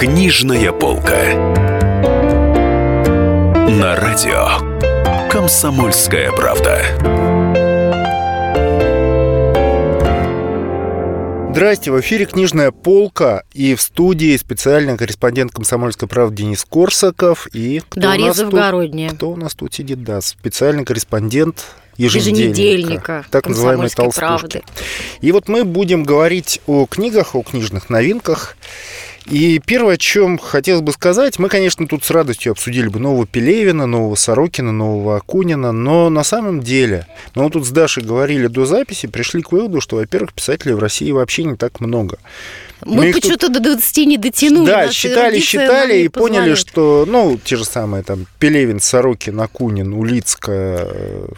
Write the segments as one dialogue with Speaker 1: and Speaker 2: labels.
Speaker 1: Книжная полка. На радио «Комсомольская правда».
Speaker 2: Здрасте, в эфире «Книжная полка» и в студии специальный корреспондент «Комсомольской правды» Денис Корсаков и...
Speaker 3: Кто Дарья Завгородняя.
Speaker 2: Кто у нас тут сидит? Да, специальный корреспондент еженедельника,
Speaker 3: еженедельника
Speaker 2: так называемой толстушки.
Speaker 3: правды.
Speaker 2: И вот мы будем говорить о книгах, о книжных новинках. И первое, о чем хотелось бы сказать, мы, конечно, тут с радостью обсудили бы нового Пелевина, нового Сорокина, нового Акунина, но на самом деле, мы вот тут с Дашей говорили до записи, пришли к выводу, что, во-первых, писателей в России вообще не так много.
Speaker 3: Мы, мы почему-то тут... до 20 не дотянули.
Speaker 2: Да, считали, считали и поняли, что, ну, те же самые там Пелевин, Сорокин, Акунин, Улицкая...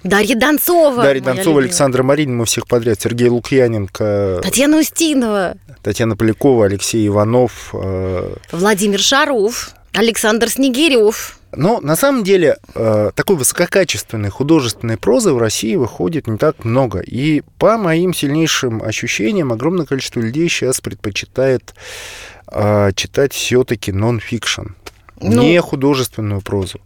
Speaker 3: Дарья Донцова.
Speaker 2: Дарья Донцова, Александра Маринина, мы всех подряд, Сергей Лукьяненко.
Speaker 3: Татьяна Устинова.
Speaker 2: Татьяна Полякова, Алексей Иванов. Э...
Speaker 3: Владимир Шаров. Александр Снегирев.
Speaker 2: Но на самом деле э, такой высококачественной художественной прозы в России выходит не так много. И по моим сильнейшим ощущениям, огромное количество людей сейчас предпочитает э, читать все-таки нон-фикшн. Ну... Не художественную прозу.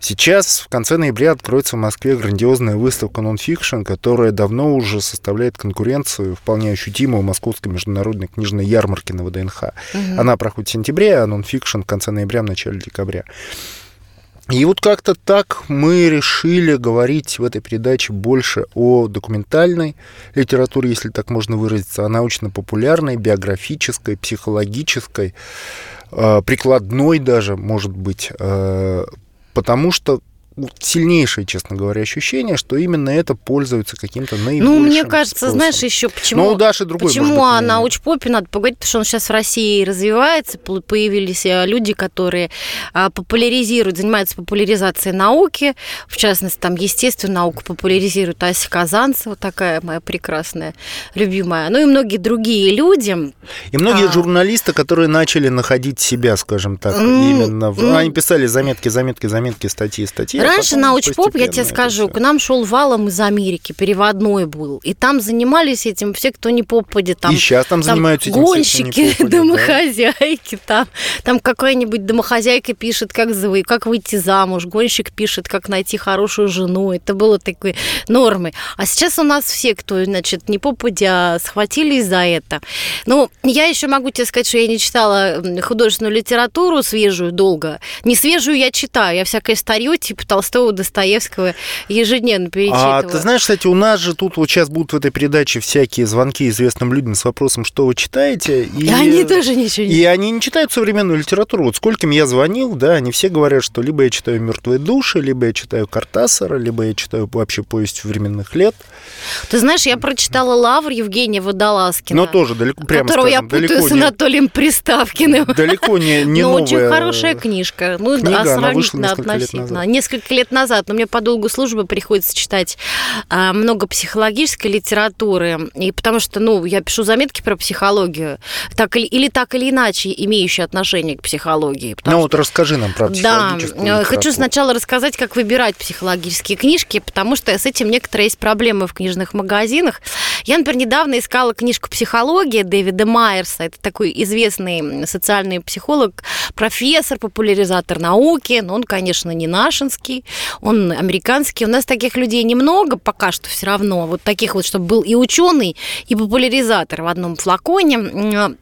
Speaker 2: Сейчас, в конце ноября, откроется в Москве грандиозная выставка нон-фикшн, которая давно уже составляет конкуренцию вполне ощутимую Московской международной книжной ярмарке на ВДНХ. Угу. Она проходит в сентябре, а нон-фикшн в конце ноября, в начале декабря. И вот как-то так мы решили говорить в этой передаче больше о документальной литературе, если так можно выразиться, о научно-популярной, биографической, психологической, э, прикладной даже, может быть, э, потому что сильнейшее, честно говоря, ощущение, что именно это пользуется каким-то наибольшим
Speaker 3: Ну, мне кажется, спросом. знаешь, еще почему...
Speaker 2: Но у Даши другой,
Speaker 3: Почему о научпопе надо поговорить, потому что он сейчас в России развивается, появились э, люди, которые а, популяризируют, занимаются популяризацией науки, в частности, там, естественную науку популяризирует Ася Казанцева, такая моя прекрасная, любимая, ну и многие другие люди.
Speaker 2: И многие а... журналисты, которые начали находить себя, скажем так, mm, именно... В... Mm. Они писали заметки, заметки, заметки, статьи, статьи,
Speaker 3: Раньше научпоп, я тебе скажу, к нам шел валом из Америки, переводной был. И там занимались этим все, кто не попадет. Там,
Speaker 2: и сейчас там, там занимаются
Speaker 3: этим Гонщики, все, домохозяйки. Да? Там, там какая-нибудь домохозяйка пишет, как, как выйти замуж. Гонщик пишет, как найти хорошую жену. Это было такой нормой. А сейчас у нас все, кто, значит, не попадя, схватились за это. Ну, я еще могу тебе сказать, что я не читала художественную литературу свежую долго. Не свежую я читаю, я всякое старье, типа Толстого, Достоевского ежедневно перечитываю.
Speaker 2: А ты знаешь, кстати, у нас же тут вот сейчас будут в этой передаче всякие звонки известным людям с вопросом, что вы читаете.
Speaker 3: И, и они тоже ничего не
Speaker 2: И они не читают современную литературу. Вот скольким я звонил, да, они все говорят, что либо я читаю «Мертвые души», либо я читаю Картасара, либо я читаю вообще «Повесть временных лет».
Speaker 3: Ты знаешь, я прочитала «Лавр» Евгения Водолазкина.
Speaker 2: Но тоже далеко, прямо
Speaker 3: Которого
Speaker 2: скажем,
Speaker 3: я путаю с Анатолием не, Приставкиным.
Speaker 2: Далеко не, не
Speaker 3: Но
Speaker 2: новая
Speaker 3: очень хорошая книжка. Ну,
Speaker 2: книга,
Speaker 3: а
Speaker 2: сравнительно
Speaker 3: относительно. Несколько несколько лет назад, но мне по долгу службы приходится читать а, много психологической литературы, и потому что, ну, я пишу заметки про психологию, так или, или так или иначе имеющие отношение к психологии.
Speaker 2: Ну вот расскажи нам про психологическую
Speaker 3: Да, литературу. хочу сначала рассказать, как выбирать психологические книжки, потому что с этим некоторые есть проблемы в книжных магазинах. Я, например, недавно искала книжку «Психология» Дэвида Майерса, это такой известный социальный психолог, профессор, популяризатор науки, но он, конечно, не нашинский, он американский. У нас таких людей немного пока что все равно. Вот таких вот, чтобы был и ученый, и популяризатор в одном флаконе.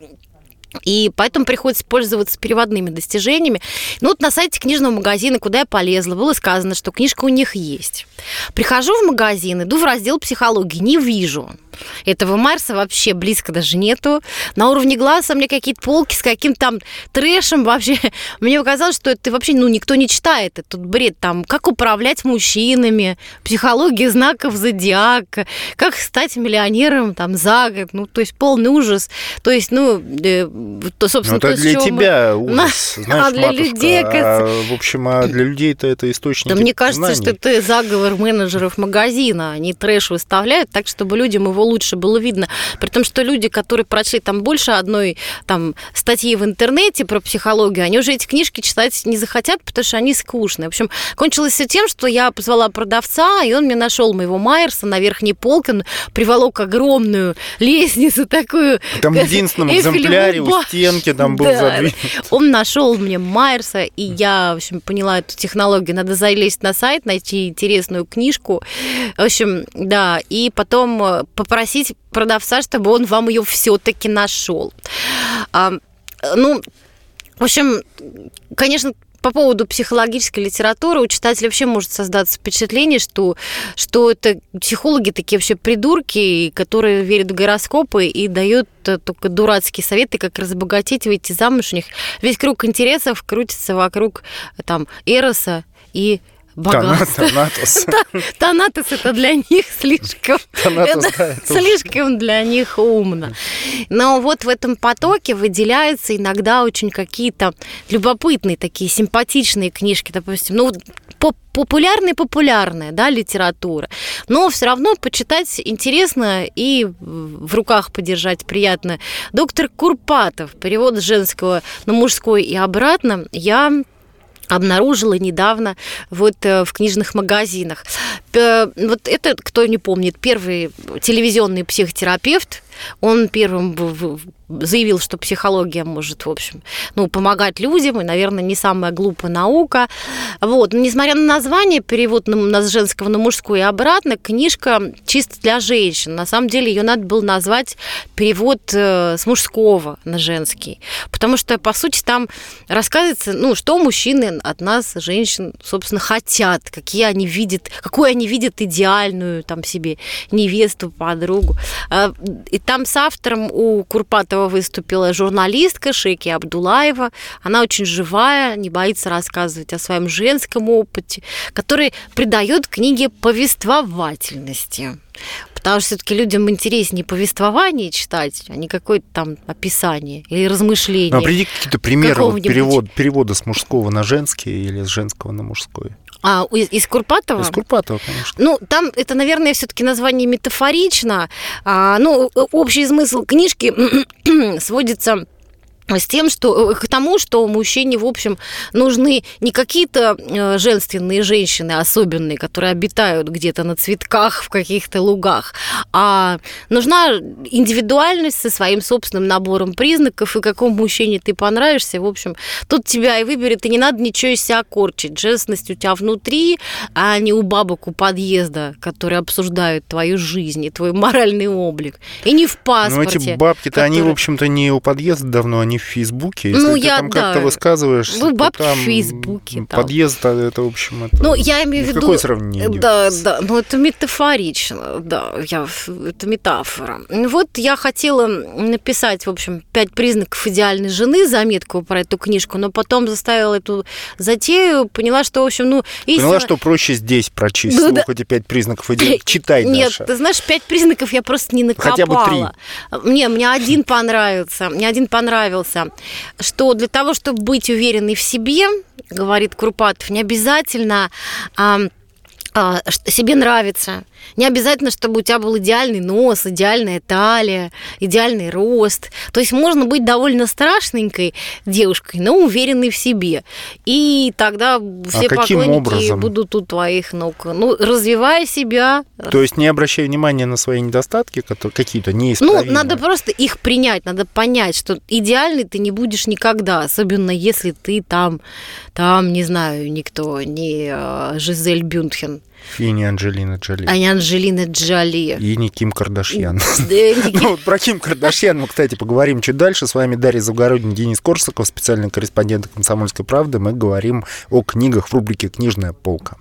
Speaker 3: И поэтому приходится пользоваться переводными достижениями. Ну вот на сайте книжного магазина, куда я полезла, было сказано, что книжка у них есть. Прихожу в магазин, иду в раздел психологии, не вижу. Этого Марса вообще близко даже нету. На уровне глаза мне какие-то полки с каким-то там трэшем вообще. Мне показалось, что это вообще, ну, никто не читает. Это тут бред там, как управлять мужчинами, психология знаков зодиака, как стать миллионером там за год. Ну, то есть полный ужас. То есть, ну, э, то, собственно,
Speaker 2: ну, это
Speaker 3: то,
Speaker 2: для тебя
Speaker 3: мы...
Speaker 2: ужас, знаешь,
Speaker 3: а для
Speaker 2: матушка,
Speaker 3: людей,
Speaker 2: а, в общем, а для людей это это источник
Speaker 3: Да мне кажется,
Speaker 2: знаний.
Speaker 3: что это заговор менеджеров магазина. Они трэш выставляют так, чтобы людям его лучше было видно. При том, что люди, которые прочли там больше одной там статьи в интернете про психологию, они уже эти книжки читать не захотят, потому что они скучные. В общем, кончилось все тем, что я позвала продавца, и он мне нашел моего Майерса на верхней полке, он приволок огромную лестницу такую.
Speaker 2: Там в единственном экземпляре у стенки там был да. задвинут.
Speaker 3: Он нашел мне Майерса, и я, в общем, поняла эту технологию. Надо залезть на сайт, найти интересную книжку. В общем, да, и потом э, попросить продавца, чтобы он вам ее все-таки нашел. А, ну, в общем, конечно, по поводу психологической литературы у читателя вообще может создаться впечатление, что, что это психологи такие вообще придурки, которые верят в гороскопы и дают э, только дурацкие советы, как разбогатеть, выйти замуж. У них весь круг интересов крутится вокруг там Эроса и богатство.
Speaker 2: Танатос.
Speaker 3: Танатос это для них слишком, это слишком для них умно. Но вот в этом потоке выделяются иногда очень какие-то любопытные такие симпатичные книжки, допустим, ну популярная популярная, да, литература, но все равно почитать интересно и в руках подержать приятно. Доктор Курпатов, перевод женского на мужской и обратно, я обнаружила недавно вот э, в книжных магазинах. Вот это, кто не помнит, первый телевизионный психотерапевт, он первым заявил, что психология может, в общем, ну, помогать людям, и, наверное, не самая глупая наука. Вот. Но, несмотря на название, перевод на, с женского на мужское и обратно, книжка чисто для женщин. На самом деле ее надо было назвать перевод э, с мужского на женский. Потому что, по сути, там рассказывается, ну, что мужчины от нас, женщин, собственно, хотят, какие они видят, какую они видят идеальную там себе невесту, подругу. А, и там с автором у Курпатова выступила журналистка Шейки Абдулаева. Она очень живая, не боится рассказывать о своем женском опыте, который придает книге повествовательности. Потому что все-таки людям интереснее повествование читать, а не какое-то там описание или размышление. Ну,
Speaker 2: приведи какие-то примеры вот перевод, перевода с мужского на женский или с женского на мужской.
Speaker 3: А, из, из Курпатова?
Speaker 2: Из Курпатова, конечно.
Speaker 3: Ну, там это, наверное, все-таки название метафорично. А, ну, общий смысл книжки сводится с тем, что э, к тому, что мужчине, в общем, нужны не какие-то э, женственные женщины особенные, которые обитают где-то на цветках в каких-то лугах, а нужна индивидуальность со своим собственным набором признаков, и какому мужчине ты понравишься, в общем, тут тебя и выберет, и не надо ничего из себя корчить. Женственность у тебя внутри, а не у бабок у подъезда, которые обсуждают твою жизнь и твой моральный облик. И не в паспорте.
Speaker 2: Ну, эти бабки-то, который... они, в общем-то, не у подъезда давно, они в Фейсбуке. Если ну, ты я, там да. как-то высказываешься,
Speaker 3: ну, бабки там в Фейсбуке.
Speaker 2: Подъезд, там. это, в общем, это...
Speaker 3: Ну, я имею в виду...
Speaker 2: Какое сравнение
Speaker 3: Да, да, ну, это метафорично, да, я, это метафора. Вот я хотела написать, в общем, пять признаков идеальной жены, заметку про эту книжку, но потом заставила эту затею, поняла, что, в общем, ну...
Speaker 2: Истина... Поняла, что проще здесь прочесть ну, да. эти пять признаков идеальной. Читай,
Speaker 3: Нет,
Speaker 2: Даша.
Speaker 3: ты знаешь, пять признаков я просто не накопала.
Speaker 2: Хотя бы три.
Speaker 3: Мне, мне один понравился, мне один понравился понравился, что для того, чтобы быть уверенной в себе, говорит Крупатов, не обязательно а, а, себе нравится. Не обязательно, чтобы у тебя был идеальный нос, идеальная талия, идеальный рост. То есть можно быть довольно страшненькой девушкой, но уверенной в себе. И тогда все а поклонники образом? будут у твоих ног. Ну, развивая себя.
Speaker 2: То есть не обращая внимания на свои недостатки, которые какие-то неисправимые.
Speaker 3: Ну, надо просто их принять, надо понять, что идеальный ты не будешь никогда, особенно если ты там, там, не знаю, никто, не э, Жизель Бюнтхен.
Speaker 2: И не Анджелина Джоли.
Speaker 3: А не Анджелина Джоли.
Speaker 2: И не Ким Кардашьян. Ну вот про Ким Кардашьян мы, кстати, поговорим чуть дальше. С вами Дарья Завгородний, Денис Корсаков, специальный корреспондент «Комсомольской правды». Мы говорим о книгах в рубрике «Книжная полка».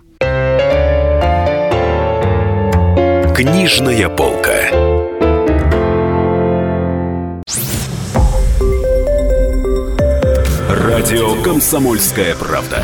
Speaker 1: Книжная полка. Радио «Комсомольская правда».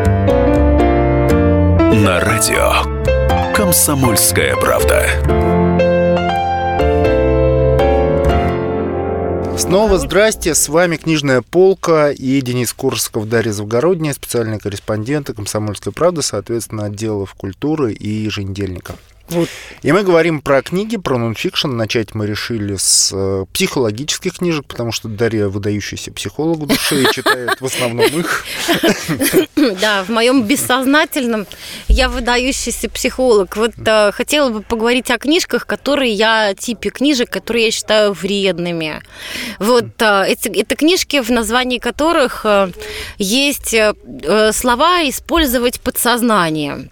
Speaker 1: На радио Комсомольская правда.
Speaker 2: Снова здрасте, с вами «Книжная полка» и Денис Курсков, Дарья Завгородняя, специальные корреспонденты «Комсомольской правды», соответственно, отделов культуры и еженедельника. Вот. И мы говорим про книги, про нонфикшн. Начать мы решили с э, психологических книжек, потому что Дарья выдающийся психолог в душе и читает в основном их.
Speaker 3: Да, в моем бессознательном я выдающийся психолог. Вот э, хотела бы поговорить о книжках, которые я, типе книжек, которые я считаю вредными. Вот э, эти, это книжки, в названии которых есть слова «использовать подсознание»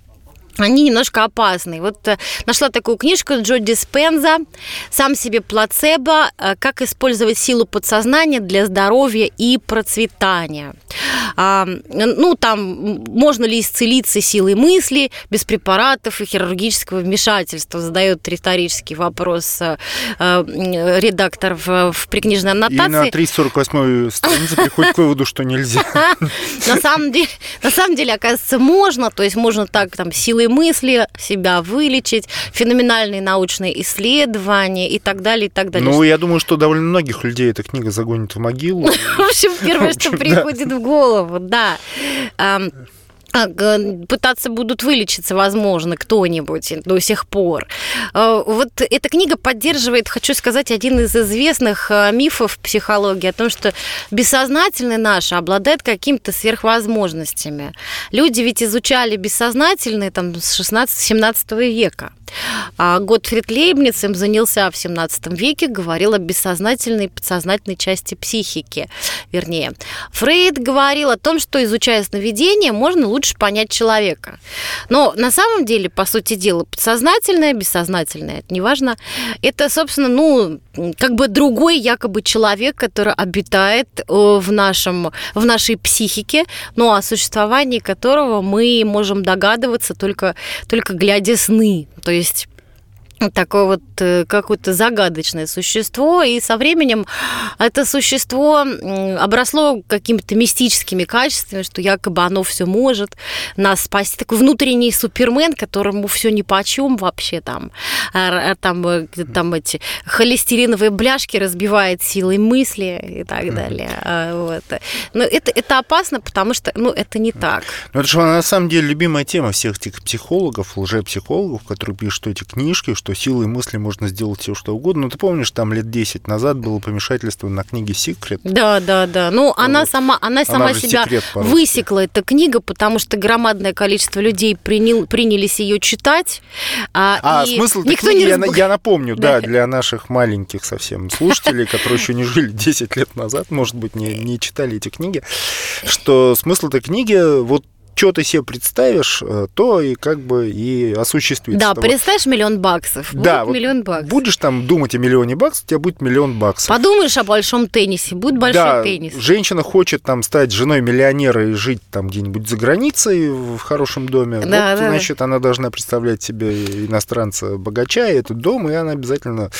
Speaker 3: они немножко опасны. Вот э, нашла такую книжку Джо Диспенза «Сам себе плацебо. Э, как использовать силу подсознания для здоровья и процветания». А, ну, там, можно ли исцелиться силой мысли без препаратов и хирургического вмешательства, задает риторический вопрос э, редактор в, в прикнижной аннотации. И
Speaker 2: на 348 странице приходит к выводу, что нельзя.
Speaker 3: На самом деле, на самом деле, оказывается, можно, то есть можно так там силой мысли себя вылечить, феноменальные научные исследования и так далее, и так далее.
Speaker 2: Ну, я думаю, что довольно многих людей эта книга загонит в могилу.
Speaker 3: В общем, первое, что приходит в голову, да пытаться будут вылечиться, возможно, кто-нибудь до сих пор. А, вот эта книга поддерживает, хочу сказать, один из известных а, мифов психологии о том, что бессознательное наше обладает какими-то сверхвозможностями. Люди ведь изучали бессознательное там с 16-17 века. А Готфрид Лейбниц им занялся в 17 веке, говорил о бессознательной и подсознательной части психики. Вернее, Фрейд говорил о том, что изучая сновидение, можно лучше понять человека. Но на самом деле, по сути дела, подсознательное, бессознательное, это неважно, это, собственно, ну, как бы другой якобы человек, который обитает э, в, нашем, в нашей психике, но о существовании которого мы можем догадываться только, только глядя сны. То есть есть такое вот э, какое-то загадочное существо, и со временем это существо обросло какими-то мистическими качествами, что якобы оно все может нас спасти. Такой внутренний супермен, которому все ни по чем вообще там, а, а там, э, там эти холестериновые бляшки разбивает силой мысли и так далее. А, вот. Но это, это опасно, потому что ну, это не так.
Speaker 2: Ну, это же на самом деле любимая тема всех этих психологов, лжепсихологов, которые пишут эти книжки, что что силой мысли можно сделать все, что угодно. Ну, ты помнишь, там лет 10 назад было помешательство на книге «Секрет».
Speaker 3: Да, да, да. Ну, вот. она сама, она сама она себя высекла, эта книга, потому что громадное количество людей принял, принялись ее читать.
Speaker 2: А, а смысл этой книги, не я, я напомню, да. да, для наших маленьких совсем слушателей, которые еще не жили 10 лет назад, может быть, не, не читали эти книги, что смысл этой книги вот что ты себе представишь, э, то и как бы и осуществится.
Speaker 3: Да, представишь миллион баксов.
Speaker 2: Да, вот миллион баксов. Будешь там думать о миллионе баксов, у тебя будет миллион баксов.
Speaker 3: Подумаешь о большом теннисе, будет большой да, теннис.
Speaker 2: Женщина хочет там стать женой миллионера и жить там где-нибудь за границей в хорошем доме. Да, вот, да, значит, да. она должна представлять себе иностранца богача и этот дом, и она обязательно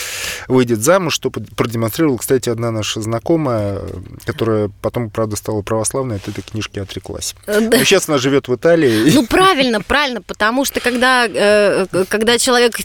Speaker 2: выйдет замуж, что продемонстрировала, кстати, одна наша знакомая, которая потом, правда, стала православной, от этой книжки отреклась. Да. Но сейчас она живет живет в Италии.
Speaker 3: Ну, правильно, правильно, потому что когда, э, когда человек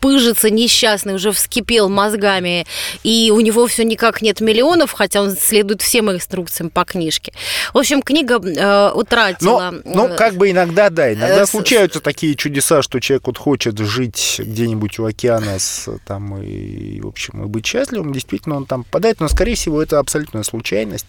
Speaker 3: пыжится несчастный, уже вскипел мозгами, и у него все никак нет миллионов, хотя он следует всем инструкциям по книжке. В общем, книга э, утратила...
Speaker 2: Но, но э, как бы иногда, да, иногда э, случаются такие чудеса, что человек вот хочет жить где-нибудь у океана с, там, и, в общем, и быть счастливым, действительно, он там попадает, но, скорее всего, это абсолютная случайность.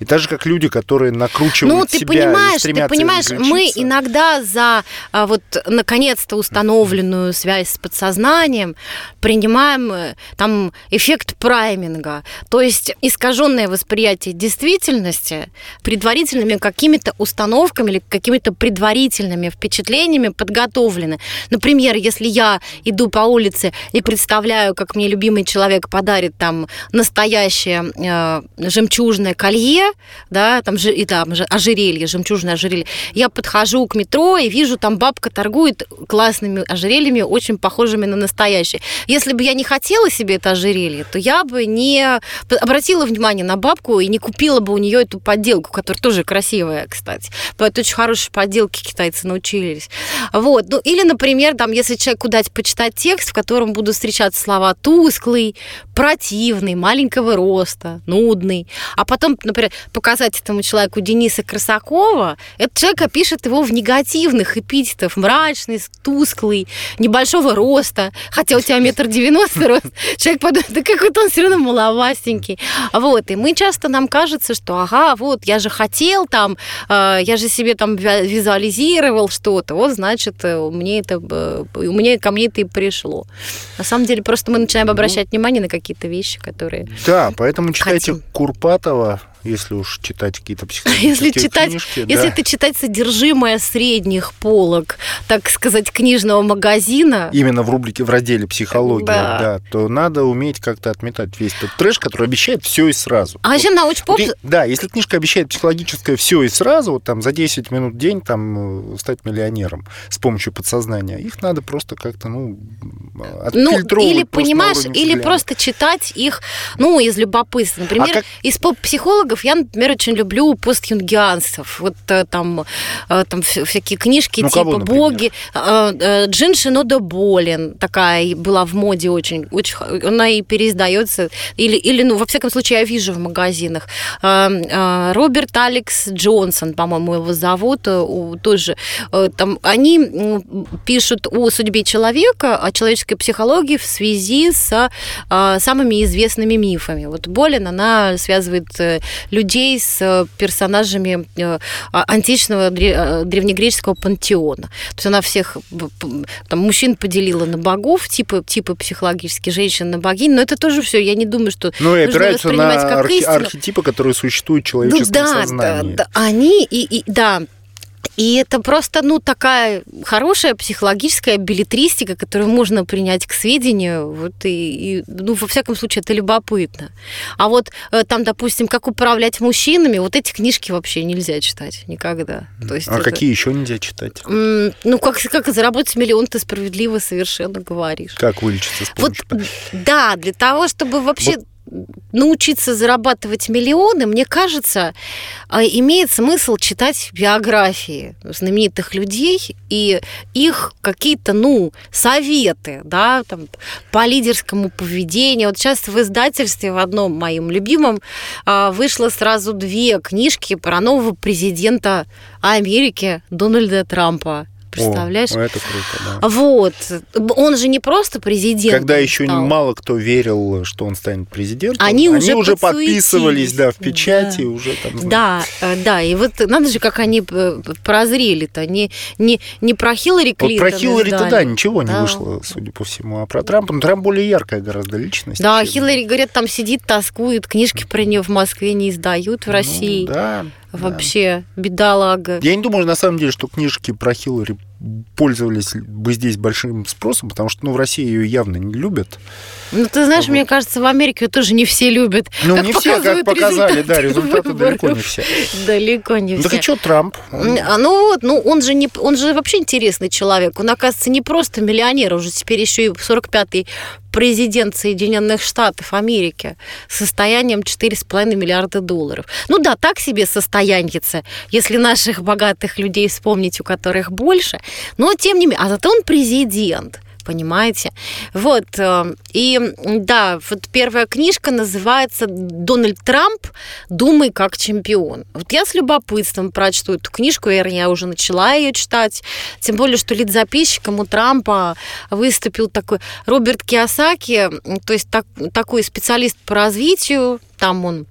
Speaker 2: И так же, как люди, которые накручивают ну, ты себя
Speaker 3: понимаешь, ты понимаешь, знаешь, мы иногда за а, вот наконец-то установленную связь с подсознанием принимаем э, там эффект прайминга, то есть искаженное восприятие действительности предварительными какими-то установками или какими-то предварительными впечатлениями подготовлены. Например, если я иду по улице и представляю, как мне любимый человек подарит там настоящее э, жемчужное колье, да, там и там ожерелье, жемчужное ожерелье, я подхожу к метро и вижу, там бабка торгует классными ожерельями, очень похожими на настоящие. Если бы я не хотела себе это ожерелье, то я бы не обратила внимание на бабку и не купила бы у нее эту подделку, которая тоже красивая, кстати. Это очень хорошие подделки китайцы научились. Вот. Ну, или, например, там, если человеку дать почитать текст, в котором будут встречаться слова тусклый, противный, маленького роста, нудный, а потом, например, показать этому человеку Дениса Красакова, этот человек опишет его в негативных эпитетов, мрачный, тусклый, небольшого роста, хотя у тебя метр девяносто рост, человек подумает, да какой-то он все равно маловастенький. Вот, и мы часто, нам кажется, что, ага, вот, я же хотел там, э, я же себе там визуализировал что-то, вот, значит, э, мне это, э, мне, ко мне это и пришло. На самом деле, просто мы начинаем ну, обращать внимание на какие-то вещи, которые
Speaker 2: Да, поэтому читайте хотим. Курпатова, если уж читать какие-то психологические
Speaker 3: если читать, книжки. Если да. это читать содержимое средних полок, так сказать, книжного магазина.
Speaker 2: Именно в рубрике, в разделе психология, да, да то надо уметь как-то отметать весь этот трэш, который обещает все и сразу.
Speaker 3: А зачем вот, научпоп? Вот,
Speaker 2: да, если книжка обещает психологическое все и сразу, вот там за 10 минут в день там э, стать миллионером с помощью подсознания, их надо просто как-то, ну,
Speaker 3: ну или понимаешь, или просто читать их, ну, из любопытства. Например, а как... из поп-психолога психологов я, например, очень люблю постюнгианцев. Вот э, там, э, там всякие книжки ну, типа «Боги». Э, Джин Шинода Болин такая была в моде очень. очень она и переиздается. Или, или, ну, во всяком случае, я вижу в магазинах. Роберт Алекс Джонсон, по-моему, его зовут. Тоже там они пишут о судьбе человека, о человеческой психологии в связи с самыми известными мифами. Вот Болин, она связывает людей с э, персонажами э, а, античного э, древнегреческого пантеона. То есть она всех там, мужчин поделила на богов, типы, типы психологические, женщин на богинь, но это тоже все, я не думаю, что
Speaker 2: Ну и опираются на архи- архетипы, которые существуют в человеческом ну, да, сознании.
Speaker 3: Да, да, они, и, и, да, и это просто, ну, такая хорошая психологическая билетристика, которую можно принять к сведению. Вот и, и ну, во всяком случае, это любопытно. А вот э, там, допустим, как управлять мужчинами, вот эти книжки вообще нельзя читать никогда.
Speaker 2: То есть а это... какие еще нельзя читать?
Speaker 3: Ну, как, как заработать миллион, ты справедливо совершенно говоришь.
Speaker 2: Как вылечиться с помощью...
Speaker 3: Вот, да, для того, чтобы вообще... Вот научиться зарабатывать миллионы, мне кажется, а, имеет смысл читать биографии знаменитых людей и их какие-то, ну, советы, да, там, по лидерскому поведению. Вот сейчас в издательстве в одном моем любимом а, вышло сразу две книжки про нового президента Америки Дональда Трампа. Представляешь? О,
Speaker 2: это круто, да.
Speaker 3: Вот. Он же не просто президент.
Speaker 2: Когда еще стал. мало кто верил, что он станет президентом, они, они уже, уже подписывались, да, в печати, да. уже там.
Speaker 3: Да, э, да. И вот надо же, как они э, прозрели-то. Не, не, не про Хиллари Клинтон.
Speaker 2: Вот про Хиллари-то, да, ничего да. не вышло, судя по всему. А про Трампа, ну, Трамп более яркая гораздо личность.
Speaker 3: Да, Хиллари, говорят, там сидит, тоскует, книжки про нее в Москве не издают в ну, России.
Speaker 2: Да.
Speaker 3: Вообще, да. бедолага.
Speaker 2: Я не думаю, на самом деле, что книжки про Хиллари пользовались бы здесь большим спросом, потому что ну, в России ее явно не любят.
Speaker 3: Ну, ты знаешь, вот. мне кажется, в Америке ее тоже не все любят.
Speaker 2: Ну, не все, как показали, да, результаты выборов. далеко не все.
Speaker 3: Далеко не
Speaker 2: ну,
Speaker 3: все.
Speaker 2: Так и что Трамп?
Speaker 3: Он... А, ну вот, ну он же, не, он же вообще интересный человек. Он, оказывается, не просто миллионер, уже теперь еще и 45-й президент Соединенных Штатов Америки с состоянием 4,5 миллиарда долларов. Ну да, так себе состоянница, если наших богатых людей вспомнить, у которых больше. Но тем не менее, а зато он президент понимаете? Вот, э, и да, вот первая книжка называется «Дональд Трамп. Думай как чемпион». Вот я с любопытством прочту эту книжку, я уже начала ее читать, тем более, что лид-записчиком у Трампа выступил такой Роберт Киосаки, то есть так, такой специалист по развитию, там он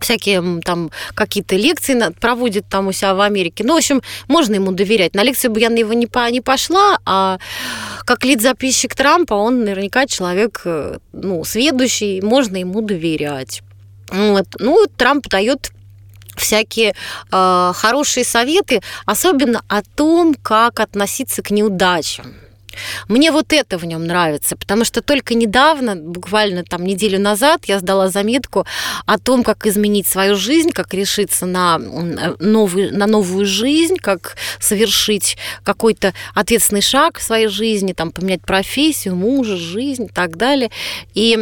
Speaker 3: всякие там какие-то лекции проводит там у себя в Америке. Ну, в общем, можно ему доверять. На лекцию бы я на его не, по, не пошла, а как лид-записчик Трампа, он наверняка человек, э, ну, сведущий, можно ему доверять. Вот. Ну, Трамп дает всякие э, хорошие советы, особенно о том, как относиться к неудачам. Мне вот это в нем нравится, потому что только недавно, буквально там неделю назад, я сдала заметку о том, как изменить свою жизнь, как решиться на новую, на новую жизнь, как совершить какой-то ответственный шаг в своей жизни, там, поменять профессию, мужа, жизнь и так далее. И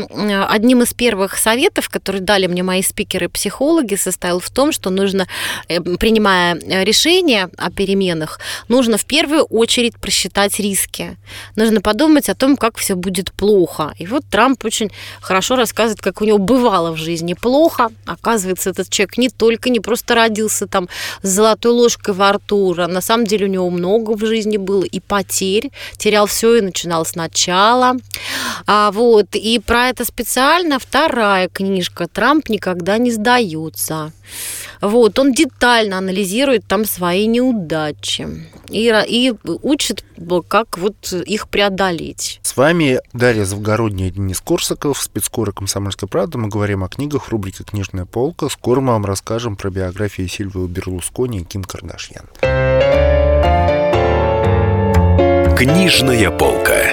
Speaker 3: одним из первых советов, которые дали мне мои спикеры-психологи, состоял в том, что нужно, э, принимая э, решение о переменах, нужно в первую очередь просчитать риски. Нужно подумать о том, как все будет плохо. И вот Трамп очень хорошо рассказывает, как у него бывало в жизни плохо. Оказывается, этот человек не только не просто родился там с золотой ложкой во рту, а на самом деле у него много в жизни было и потерь, терял все и начинал сначала. А, вот, и про это специально вторая книжка «Трамп никогда не сдается». Вот, он детально анализирует там свои неудачи и, и учит, как вот их преодолеть.
Speaker 2: С вами Дарья Завгородняя, Денис Корсаков, спецкора «Комсомольская правда». Мы говорим о книгах в рубрике «Книжная полка». Скоро мы вам расскажем про биографии Сильвии Берлускони и Ким Кардашьян.
Speaker 1: Книжная полка.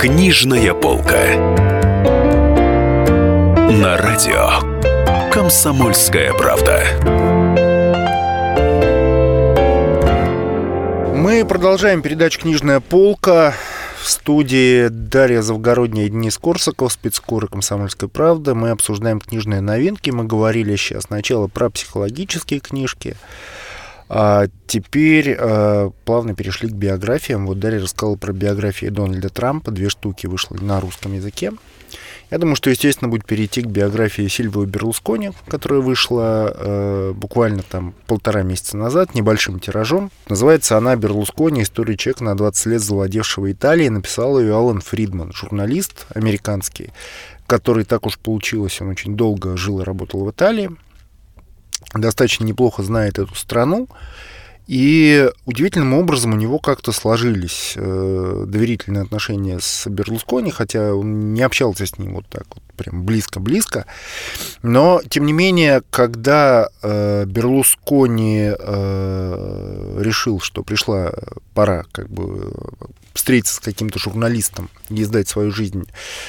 Speaker 1: Книжная полка. На радио Комсомольская правда.
Speaker 2: Мы продолжаем передачу «Книжная полка». В студии Дарья Завгородняя и Денис Корсаков, спецкуры «Комсомольская правда». Мы обсуждаем книжные новинки. Мы говорили сейчас сначала про психологические книжки, а теперь э, плавно перешли к биографиям. Вот Дарья рассказала про биографии Дональда Трампа. Две штуки вышло на русском языке. Я думаю, что, естественно, будет перейти к биографии Сильвио Берлускони, которая вышла э, буквально там полтора месяца назад, небольшим тиражом. Называется она «Берлускони. История человека на 20 лет завладевшего Италией». Написал ее Алан Фридман, журналист американский, который так уж получилось, он очень долго жил и работал в Италии достаточно неплохо знает эту страну. И удивительным образом у него как-то сложились э, доверительные отношения с Берлускони, хотя он не общался с ним вот так вот прям близко-близко. Но, тем не менее, когда э, Берлускони э, решил, что пришла пора как бы встретиться с каким-то журналистом и издать свою жизнь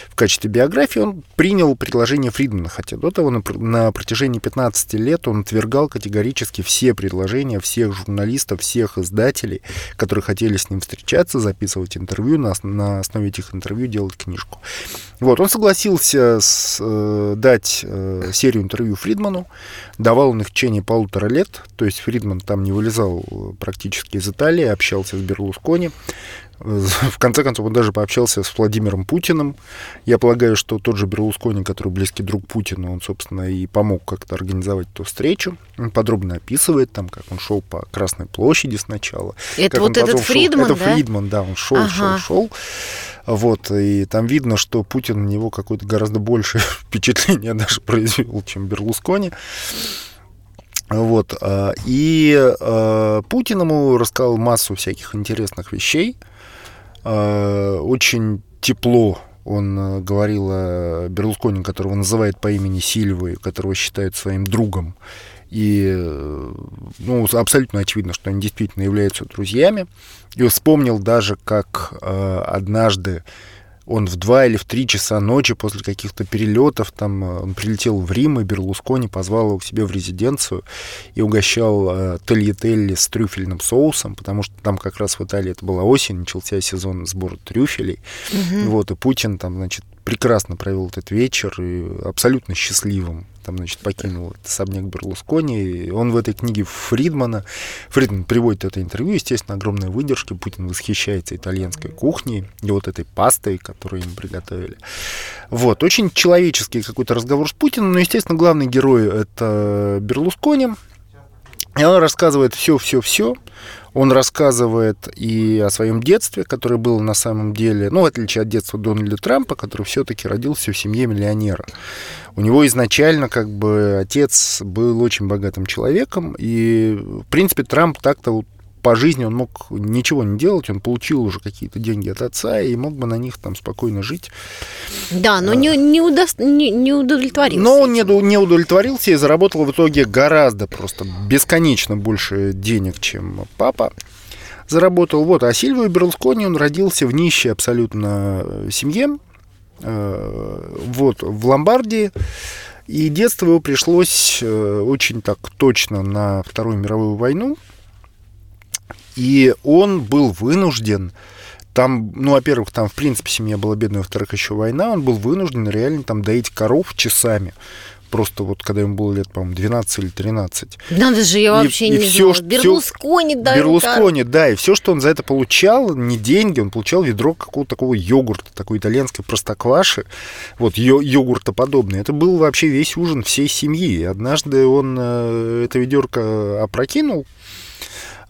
Speaker 2: в качестве биографии, он принял предложение Фридмана, хотя до того на, на протяжении 15 лет он отвергал категорически все предложения всех журналистов, всех издателей, которые хотели с ним встречаться, записывать интервью, на, на основе этих интервью делать книжку. Вот, он согласился с, э, дать э, серию интервью Фридману, давал он их в течение полутора лет, то есть Фридман там не вылезал э, практически из Италии, общался с Берлускони, в конце концов, он даже пообщался с Владимиром Путиным. Я полагаю, что тот же Берлускони, который близкий друг Путина, он, собственно, и помог как-то организовать эту встречу. Он подробно описывает там, как он шел по Красной площади сначала.
Speaker 3: Это вот этот шел... Фридман,
Speaker 2: Это да? Фридман, да, он шел, ага. шел, шел. Вот, и там видно, что Путин на него какое-то гораздо большее впечатление даже произвел, чем Берлускони. Вот, а, и а, Путин ему рассказал массу всяких интересных вещей, Э, очень тепло он э, говорил о Берлускони, которого называет по имени Сильвы, которого считает своим другом. И ну, абсолютно очевидно, что они действительно являются друзьями. И вспомнил даже, как э, однажды он в два или в три часа ночи после каких-то перелетов, там э, он прилетел в Рим, и Берлускони позвал его к себе в резиденцию и угощал э, тельятелли с трюфельным соусом, потому что там как раз в Италии это была осень, начался сезон сбора трюфелей. Угу. Вот, и Путин там, значит, прекрасно провел этот вечер, и абсолютно счастливым там, значит, покинул этот особняк Берлускони. Он в этой книге Фридмана, Фридман приводит это интервью, естественно, огромной выдержки. Путин восхищается итальянской кухней и вот этой пастой, которую им приготовили. Вот, очень человеческий какой-то разговор с Путиным, но, естественно, главный герой — это Берлускони, И он рассказывает все-все-все. Он рассказывает и о своем детстве, которое было на самом деле, ну, в отличие от детства Дональда Трампа, который все-таки родился в семье миллионера. У него изначально как бы отец был очень богатым человеком, и, в принципе, Трамп так-то по жизни он мог ничего не делать, он получил уже какие-то деньги от отца и мог бы на них там спокойно жить.
Speaker 3: Да, но не, не, удо... не, не удовлетворился.
Speaker 2: Но он не, не удовлетворился и заработал в итоге гораздо просто бесконечно больше денег, чем папа заработал. Вот, а Сильвио Берлускони, он родился в нищей абсолютно семье, э, вот, в Ломбардии. И детство его пришлось э, очень так точно на Вторую мировую войну. И он был вынужден там, ну, во-первых, там, в принципе, семья была бедная, во-вторых, еще война, он был вынужден реально там доить коров часами. Просто вот, когда ему было лет, по-моему, 12 или 13.
Speaker 3: Надо же, я вообще и, не и все, знала. Берлускони, да.
Speaker 2: Берлускони, да, и все, что он за это получал, не деньги, он получал ведро какого-то такого йогурта, такой итальянской простокваши, вот, йогурта подобный. Это был вообще весь ужин всей семьи. И однажды он э, это ведерко опрокинул,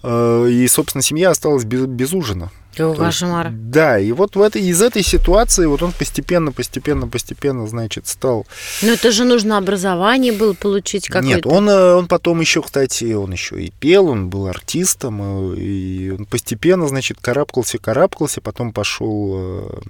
Speaker 2: и, собственно, семья осталась без, без ужина.
Speaker 3: О, кошмар.
Speaker 2: Да, и вот в этой, из этой ситуации вот он постепенно, постепенно, постепенно, значит, стал...
Speaker 3: Но это же нужно образование было получить какое-то.
Speaker 2: Нет, он, э, он потом еще, кстати, он еще и пел, он был артистом, э, и он постепенно, значит, карабкался, карабкался, потом пошел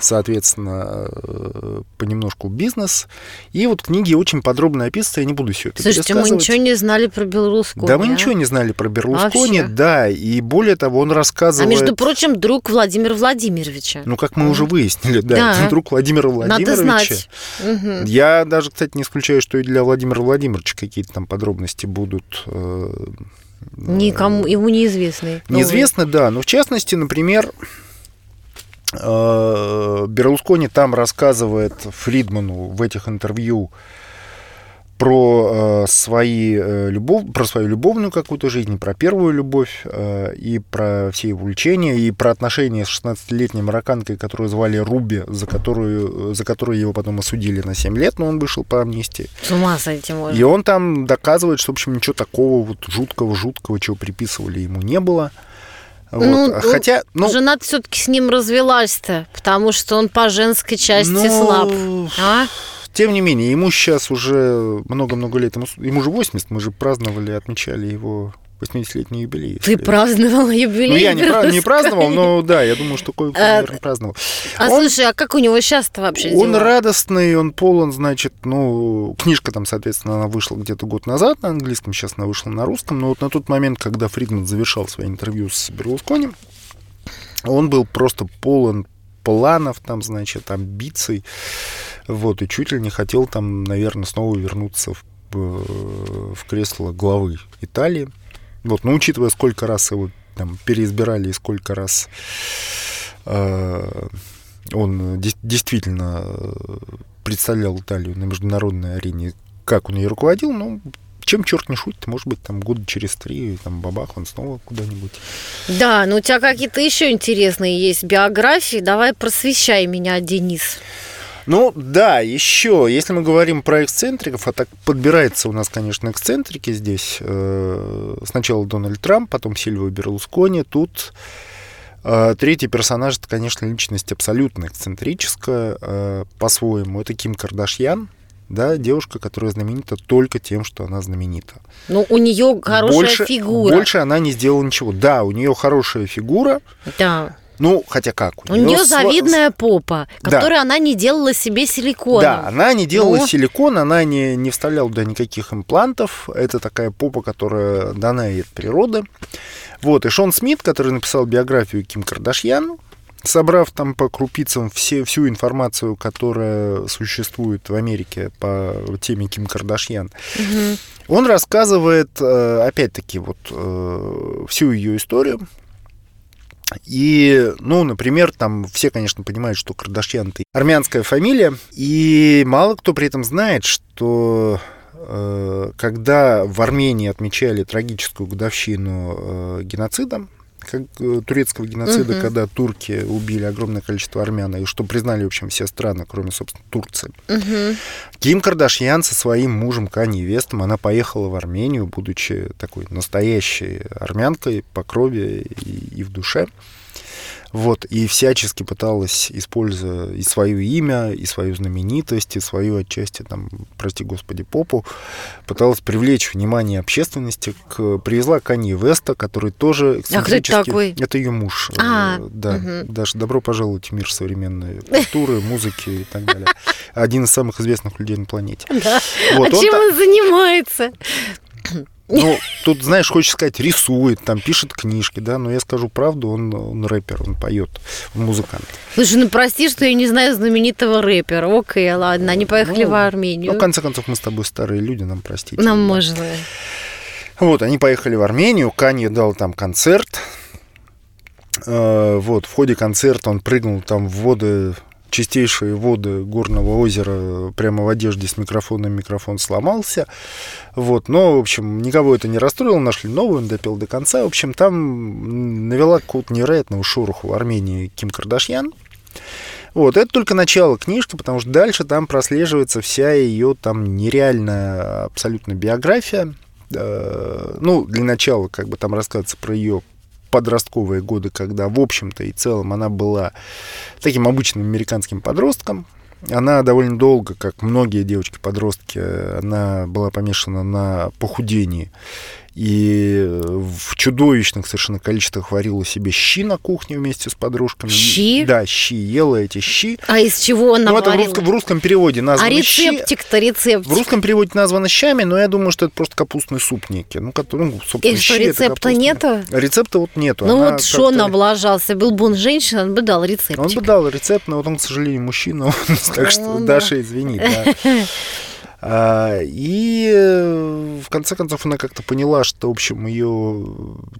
Speaker 2: соответственно, э, понемножку бизнес. И вот книги очень подробно описаны, я не буду все это
Speaker 3: Слушайте, мы ничего не знали про Берлускони.
Speaker 2: Да, мы а? ничего не знали про Берлускони, Вообще. да, и более того, он рассказывает...
Speaker 3: А между прочим, друг Владимира Владимировича.
Speaker 2: Ну, как мы mm. уже выяснили, да, да. друг Владимира Владимировича. Надо знать. Угу. Я даже, кстати, не исключаю, что и для Владимира Владимировича какие-то там подробности будут э,
Speaker 3: Никому, ему неизвестные.
Speaker 2: Неизвестны, да. Но в частности, например, Берлускони там рассказывает Фридману в этих интервью про, э, свои, э, любов, про свою любовную какую-то жизнь, про первую любовь, и про все его увлечения, и про отношения с 16-летней марокканкой, которую звали Руби, за которую, за которую его потом осудили на 7 лет, но он вышел по амнистии.
Speaker 3: С ума сойти можно.
Speaker 2: И он там доказывает, что, в общем, ничего такого вот жуткого-жуткого, чего приписывали ему не было.
Speaker 3: Вот. Ну, а Хотя, ну, жена все-таки с ним развелась-то, потому что он по женской части ну, слаб. А?
Speaker 2: Тем не менее, ему сейчас уже много-много лет, ему, ему же 80, мы же праздновали, отмечали его 80-летний юбилей.
Speaker 3: Ты праздновал юбилей? Ну,
Speaker 2: я не, не праздновал, но да, я думаю, что кое-кто, а, наверное, праздновал.
Speaker 3: А он, слушай, а как у него сейчас-то вообще
Speaker 2: Он дела? радостный, он полон, значит, ну, книжка там, соответственно, она вышла где-то год назад на английском, сейчас она вышла на русском, но вот на тот момент, когда Фридман завершал свое интервью с Берлускони, он был просто полон планов, там, значит, амбиций, вот, и чуть ли не хотел там, наверное, снова вернуться в, в кресло главы Италии. Вот, но учитывая, сколько раз его там переизбирали и сколько раз э, он действительно э, представлял Италию на международной арене, как он ее руководил, ну, чем черт не шутит, может быть, там года через три, там, бабах, он снова куда-нибудь.
Speaker 3: Да, но у тебя какие-то еще интересные есть биографии. Давай просвещай меня, Денис.
Speaker 2: Ну да, еще, если мы говорим про эксцентриков, а так подбирается у нас, конечно, эксцентрики здесь. Э, сначала Дональд Трамп, потом Сильвио Берлускони. Тут э, третий персонаж, это, конечно, личность абсолютно эксцентрическая э, по-своему. Это Ким Кардашьян, да, девушка, которая знаменита только тем, что она знаменита.
Speaker 3: Ну, у нее хорошая больше, фигура.
Speaker 2: Больше она не сделала ничего. Да, у нее хорошая фигура.
Speaker 3: Да.
Speaker 2: Ну, хотя как?
Speaker 3: У, у нее завидная попа, которую да. она не делала себе силикон.
Speaker 2: Да, она не делала ну. силикон, она не, не вставляла туда никаких имплантов. Это такая попа, которая дана ей от природы. Вот, и Шон Смит, который написал биографию Ким Кардашьян, собрав там по крупицам все, всю информацию, которая существует в Америке по теме Ким Кардашьян, угу. он рассказывает, э, опять-таки, вот э, всю ее историю, и, ну, например, там все, конечно, понимают, что Кардашьян это армянская фамилия, и мало кто при этом знает, что э, когда в Армении отмечали трагическую годовщину э, геноцида, как, э, турецкого геноцида, угу. когда турки убили огромное количество армян, и что признали, в общем, все страны, кроме, собственно, Турции. Угу. Ким Кардашьян со своим мужем Канье Вестом, она поехала в Армению, будучи такой настоящей армянкой по крови и, и в душе. Вот, и всячески пыталась, используя и свое имя, и свою знаменитость, и свою отчасти, там, прости господи, попу, пыталась привлечь внимание общественности. К... Привезла Канье Веста, который тоже
Speaker 3: А кто это такой?
Speaker 2: Это ее муж. А, да, угу. Даша, добро пожаловать в мир современной культуры, музыки и так далее. Один из самых известных людей на планете.
Speaker 3: Да. Вот, а чем он занимается?
Speaker 2: Ну, тут, знаешь, хочешь сказать, рисует, там, пишет книжки, да, но я скажу правду, он, он рэпер, он поет, он музыкант.
Speaker 3: Слушай, ну прости, что я не знаю знаменитого рэпера. Окей, ладно, они поехали ну, в Армению.
Speaker 2: Ну, в конце концов, мы с тобой старые люди, нам простите.
Speaker 3: Нам да. можно.
Speaker 2: Вот, они поехали в Армению, Канье дал там концерт. Э, вот, в ходе концерта он прыгнул там в воды чистейшие воды горного озера прямо в одежде с микрофоном, микрофон сломался. Вот, но, в общем, никого это не расстроило, нашли новый, он допел до конца. В общем, там навела какого-то невероятного шороху в Армении Ким Кардашьян. Вот, это только начало книжки, потому что дальше там прослеживается вся ее там нереальная абсолютно биография. Э, ну, для начала, как бы там рассказывается про ее подростковые годы, когда, в общем-то и целом, она была таким обычным американским подростком. Она довольно долго, как многие девочки-подростки, она была помешана на похудении и в чудовищных совершенно количествах варила себе щи на кухне вместе с подружками.
Speaker 3: Щи?
Speaker 2: Да, щи. Ела эти щи.
Speaker 3: А из чего она ну,
Speaker 2: это в русском, в русском переводе названо
Speaker 3: А рецептик-то рецептик?
Speaker 2: В русском переводе названо щами, но я думаю, что это просто капустный суп некий. Ну, который, ну собственно,
Speaker 3: И что, рецепта нету?
Speaker 2: Рецепта вот нету.
Speaker 3: Ну, она вот что он облажался? Был бы он женщина, он бы дал рецептик.
Speaker 2: Он бы дал рецепт, но вот он, к сожалению, мужчина. Так что, ну Даша, извини. А, и э, в конце концов она как-то поняла, что, в общем, ее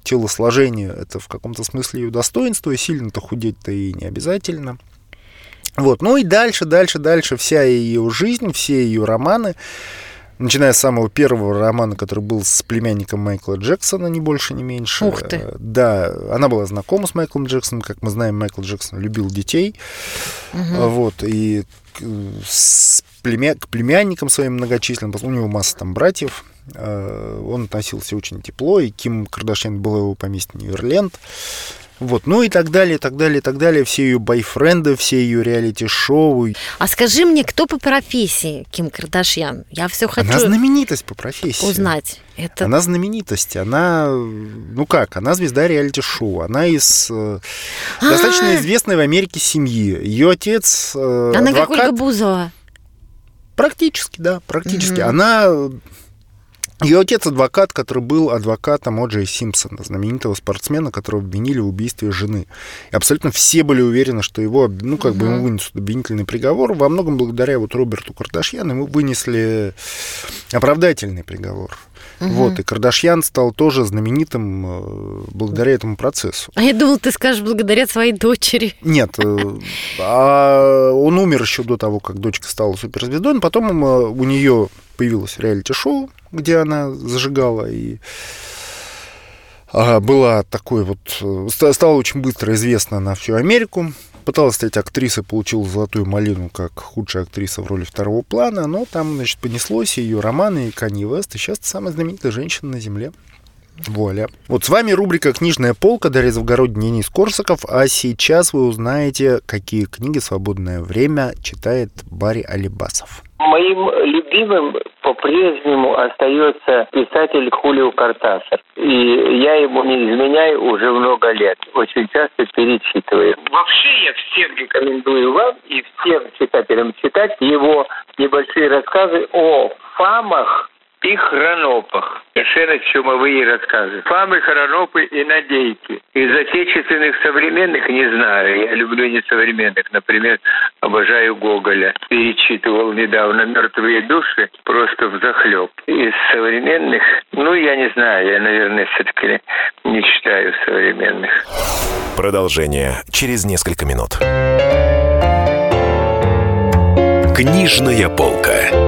Speaker 2: телосложение это в каком-то смысле ее достоинство, и сильно-то худеть-то и не обязательно. Вот. Ну и дальше, дальше, дальше вся ее жизнь, все ее романы, начиная с самого первого романа, который был с племянником Майкла Джексона, не больше, не меньше.
Speaker 3: Ух ты.
Speaker 2: Да, она была знакома с Майклом Джексоном, как мы знаем, Майкл Джексон любил детей. Угу. Вот, и с племя... к племянникам своим многочисленным, у него масса там братьев, э, он относился очень тепло, и Ким Кардашьян был его поместье Неверленд. Вот, ну и так далее, и так далее, и так далее. Все ее бойфренды, все ее реалити-шоу.
Speaker 3: А скажи мне, кто по профессии Ким Кардашьян? Я все хочу
Speaker 2: Она знаменитость по профессии.
Speaker 3: Узнать. Это...
Speaker 2: Она знаменитость, она, ну как, она звезда реалити-шоу, она из э, достаточно известной в Америке семьи. Ее отец э,
Speaker 3: Она
Speaker 2: адвокат...
Speaker 3: как Ольга Бузова.
Speaker 2: Практически, да, практически. Угу. Она ее отец адвокат, который был адвокатом О'Джей Симпсона, знаменитого спортсмена, которого обвинили в убийстве жены. И абсолютно все были уверены, что его, ну, как угу. бы ему вынесут обвинительный приговор. Во многом благодаря вот Роберту Кардашьяну ему вынесли оправдательный приговор. Угу. Вот, и Кардашьян стал тоже знаменитым э, благодаря этому процессу.
Speaker 3: А я думал, ты скажешь благодаря своей дочери.
Speaker 2: Нет, э, а он умер еще до того, как дочка стала суперзвездой, но потом э, у нее появилось реалити-шоу, где она зажигала и была такой вот, стала очень быстро известна на всю Америку пыталась стать актрисой, получила золотую малину как худшая актриса в роли второго плана, но там, значит, понеслось ее романы и Канье Вест, и сейчас самая знаменитая женщина на Земле. Вуаля. Вот с вами рубрика «Книжная полка», Дарья Завгород, Денис Корсаков, а сейчас вы узнаете, какие книги «Свободное время» читает Барри Алибасов.
Speaker 4: Моим любимым по-прежнему остается писатель Хулио Картасар. И я ему не изменяю уже много лет. Очень часто перечитываю. Вообще я всем рекомендую вам и всем читателям читать его небольшие рассказы о фамах и хронопах. Совершенно чумовые рассказы. Фамы, хронопы и надейки. Из отечественных современных не знаю. Я люблю не современных. Например, обожаю Гоголя. Перечитывал недавно «Мертвые души» просто в захлеб. Из современных, ну, я не знаю. Я, наверное, все-таки не читаю современных.
Speaker 1: Продолжение через несколько минут. Книжная полка.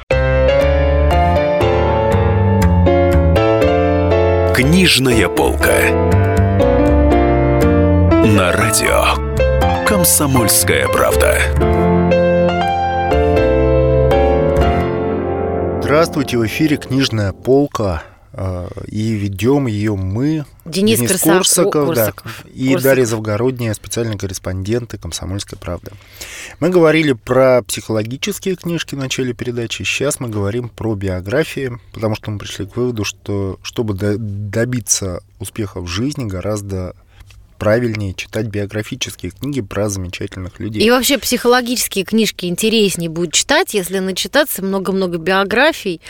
Speaker 1: Книжная полка. На радио Комсомольская правда.
Speaker 2: Здравствуйте, в эфире «Книжная полка». Э, И ведем ее мы,
Speaker 3: Денис, Крыса-
Speaker 2: Корсаков, да,
Speaker 3: Корсаков.
Speaker 2: и
Speaker 3: Корсаков.
Speaker 2: Дарья Завгородняя, специальные корреспонденты «Комсомольской правды». Мы говорили про психологические книжки в начале передачи, сейчас мы говорим про биографии, потому что мы пришли к выводу, что чтобы до- добиться успеха в жизни, гораздо правильнее читать биографические книги про замечательных людей.
Speaker 3: И вообще психологические книжки интереснее будет читать, если начитаться много-много биографий,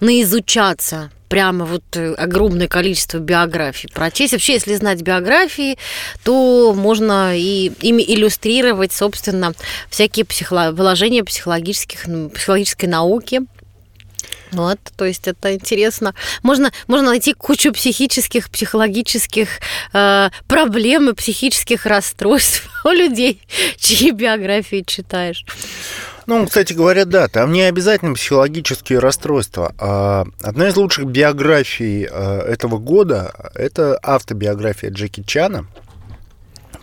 Speaker 3: наизучаться прямо вот э, огромное количество биографий прочесть. Вообще, если знать биографии, то можно и ими иллюстрировать, собственно, всякие психоло- положения психологических, психологической науки. Вот, то есть это интересно. Можно, можно найти кучу психических, психологических э, проблем и психических расстройств у людей, чьи биографии читаешь.
Speaker 2: Ну, кстати говоря, да, там не обязательно психологические расстройства. А одна из лучших биографий э, этого года – это автобиография Джеки Чана.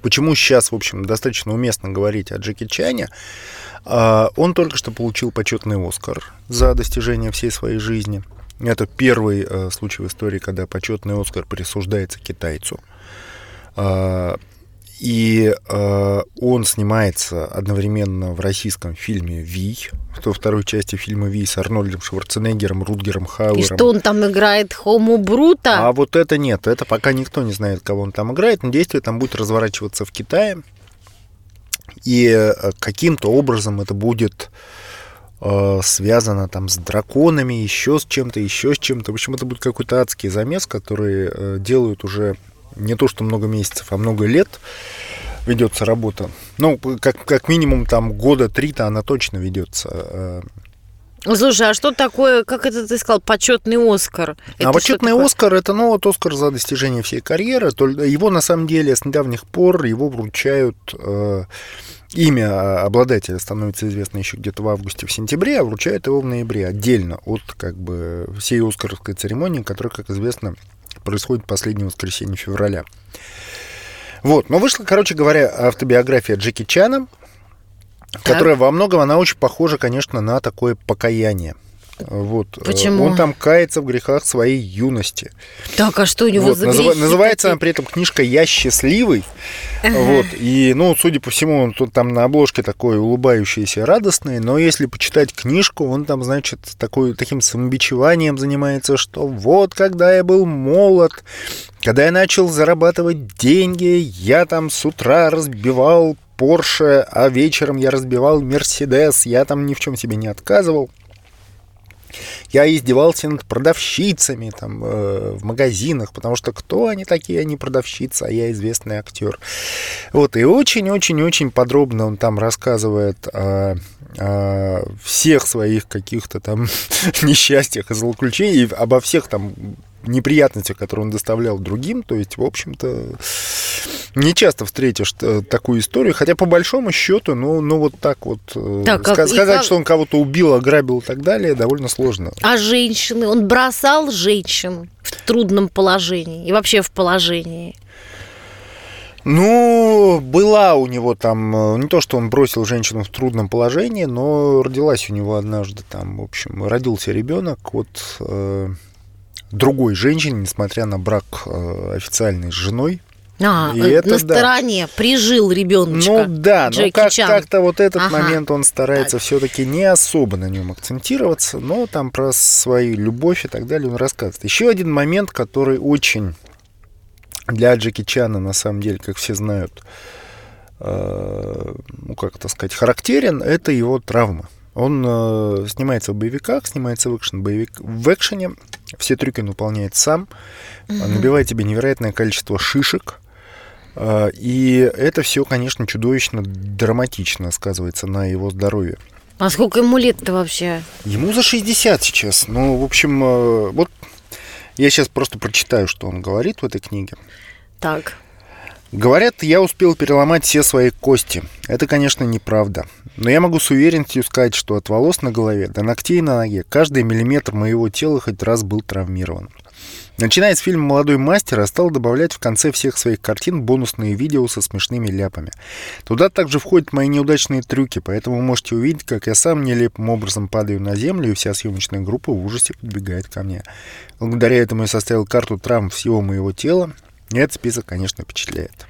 Speaker 2: Почему сейчас, в общем, достаточно уместно говорить о Джеки Чане? А, Он только что получил почетный Оскар за достижение всей своей жизни. Это первый э, случай в истории, когда почетный Оскар присуждается китайцу. И э, он снимается одновременно в российском фильме «Вий», во второй части фильма «Вий» с Арнольдом Шварценеггером, Рутгером
Speaker 3: И
Speaker 2: Хауэром.
Speaker 3: что он там играет Хому Брута?
Speaker 2: А вот это нет, это пока никто не знает, кого он там играет, но действие там будет разворачиваться в Китае. И э, каким-то образом это будет э, связано там с драконами, еще с чем-то, еще с чем-то. В общем, это будет какой-то адский замес, который э, делают уже не то что много месяцев, а много лет ведется работа. Ну, как, как минимум там года три-то она точно ведется. э,
Speaker 3: Слушай, а что такое, как это ты сказал, почетный Оскар? Это
Speaker 2: а почетный? Оскар это ну вот Оскар за достижение всей карьеры. Его на самом деле с недавних пор его вручают э, имя обладателя становится известно еще где-то в августе, в сентябре, а вручают его в ноябре отдельно от как бы всей Оскаровской церемонии, которая, как известно, происходит последнее воскресенье февраля. Вот, но вышла, короче говоря, автобиография Джеки Чана, которая во многом, она очень похожа, конечно, на такое покаяние. Вот. э,
Speaker 3: Почему?
Speaker 2: Он там кается в грехах своей юности.
Speaker 3: Так, а что у него
Speaker 2: Вот,
Speaker 3: за грехи
Speaker 2: называется она при этом книжка «Я счастливый». Вот. И, ну, судя по всему, он тут там на обложке такой улыбающийся и радостный, но если почитать книжку, он там, значит, такой, таким самобичеванием занимается, что вот, когда я был молод, когда я начал зарабатывать деньги, я там с утра разбивал Порше, а вечером я разбивал Мерседес, я там ни в чем себе не отказывал. Я издевался над продавщицами там, э, в магазинах, потому что кто они такие, они продавщицы, а я известный актер. Вот, и очень-очень-очень подробно он там рассказывает о, о всех своих каких-то там несчастьях и злоключениях, обо всех там неприятностях, которые он доставлял другим. То есть, в общем-то, не часто встретишь э, такую историю, хотя по большому счету, ну, ну вот так вот э,
Speaker 3: Так,
Speaker 2: ска- сказать,
Speaker 3: как-
Speaker 2: что он кого-то убил, ограбил и так далее, довольно сложно.
Speaker 3: А женщины? Он бросал женщин в трудном положении и вообще в положении.
Speaker 2: Ну, была у него там, э, не то, что он бросил женщину в трудном положении, но родилась у него однажды там, в общем, родился ребенок от э, другой женщины, несмотря на брак э, официальный с женой.
Speaker 3: А,
Speaker 2: И
Speaker 3: э,
Speaker 2: это
Speaker 3: на
Speaker 2: да.
Speaker 3: стороне прижил ребеночка.
Speaker 2: Ну да, но
Speaker 3: Джеки
Speaker 2: как,
Speaker 3: Чан.
Speaker 2: как-то вот этот
Speaker 3: Ага.
Speaker 2: момент он старается все-таки не особо на нем акцентироваться, но там про свою любовь и так далее он рассказывает. Еще один момент, который очень для Джеки Чана, на самом деле, как все знают, э, ну как это сказать, характерен, это его травма. Он э, снимается в боевиках, снимается в, экшен боевик, в экшене. Все трюки он выполняет сам, mm-hmm. набивает тебе невероятное количество шишек. А, и это все, конечно, чудовищно драматично сказывается на его здоровье.
Speaker 3: А сколько ему лет-то вообще?
Speaker 2: Ему за 60 сейчас. Ну, в общем, э, вот я сейчас просто прочитаю, что он говорит в этой книге.
Speaker 3: Так.
Speaker 2: Говорят, я успел переломать все свои кости. Это, конечно, неправда. Но я могу с уверенностью сказать, что от волос на голове до ногтей на ноге каждый миллиметр моего тела хоть раз был травмирован. Начиная с фильма «Молодой мастер», я стал добавлять в конце всех своих картин бонусные видео со смешными ляпами. Туда также входят мои неудачные трюки, поэтому можете увидеть, как я сам нелепым образом падаю на землю, и вся съемочная группа в ужасе подбегает ко мне. Благодаря этому я составил карту травм всего моего тела, и этот список, конечно, впечатляет.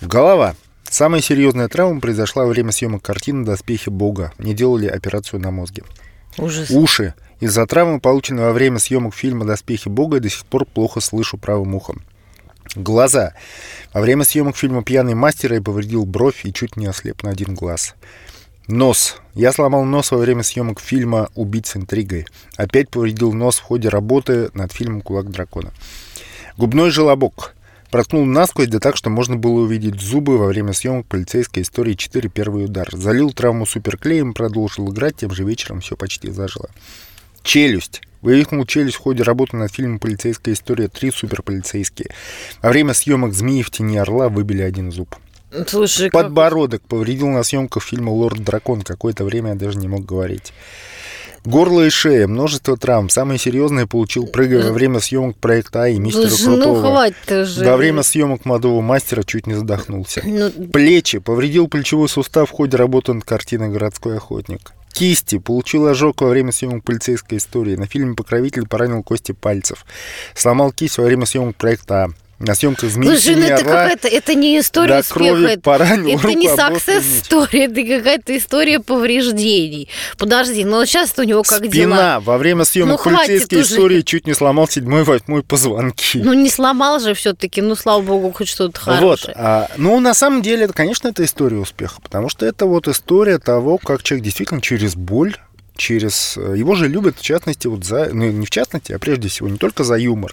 Speaker 2: Голова. Самая серьезная травма произошла во время съемок картины «Доспехи Бога». Не делали операцию на мозге.
Speaker 3: Ужас.
Speaker 2: Уши. Из-за травмы, полученной во время съемок фильма «Доспехи Бога», до сих пор плохо слышу правым ухом. Глаза. Во время съемок фильма «Пьяный мастер» я повредил бровь и чуть не ослеп на один глаз. Нос. Я сломал нос во время съемок фильма «Убить интригой». Опять повредил нос в ходе работы над фильмом «Кулак дракона». Губной желобок. Проткнул насквозь, да так, что можно было увидеть зубы во время съемок полицейской истории 4 первый удар. Залил травму суперклеем, продолжил играть, тем же вечером все почти зажило. Челюсть. Вывихнул челюсть в ходе работы над фильмом «Полицейская история 3. Суперполицейские». Во время съемок «Змеи в тени орла» выбили один зуб.
Speaker 3: Слушай,
Speaker 2: Подбородок как... повредил на съемках фильма «Лорд Дракон». Какое-то время я даже не мог говорить. Горло и шея, множество травм. Самые серьезные получил, прыгая во время съемок проекта А и мистера
Speaker 3: Слушай,
Speaker 2: Крутого.
Speaker 3: Ну, хватит уже.
Speaker 2: Во время съемок молодого мастера чуть не задохнулся.
Speaker 3: Ну...
Speaker 2: Плечи. Повредил плечевой сустав в ходе работы над картиной «Городской охотник». Кисти. Получил ожог во время съемок полицейской истории. На фильме «Покровитель» поранил кости пальцев. Сломал кисть во время съемок проекта А. На съемках «Змеи
Speaker 3: Слушай, ну это какая-то, это не история успеха, это,
Speaker 2: поранил
Speaker 3: это не success story, это какая-то история повреждений. Подожди, но сейчас у него как
Speaker 2: Спина.
Speaker 3: дела?
Speaker 2: Во время съемок
Speaker 3: Ну,
Speaker 2: полицейской
Speaker 3: уже.
Speaker 2: истории чуть не сломал седьмой, восьмой позвонки.
Speaker 3: Ну не сломал же все-таки, ну слава богу, хоть что-то
Speaker 2: Вот.
Speaker 3: хорошее.
Speaker 2: А, ну, на самом деле, это, конечно, это история успеха, потому что это вот история того, как человек действительно через боль через... э, Его же любят, в частности, вот за... Ну, не в частности, а прежде всего, не только за юмор.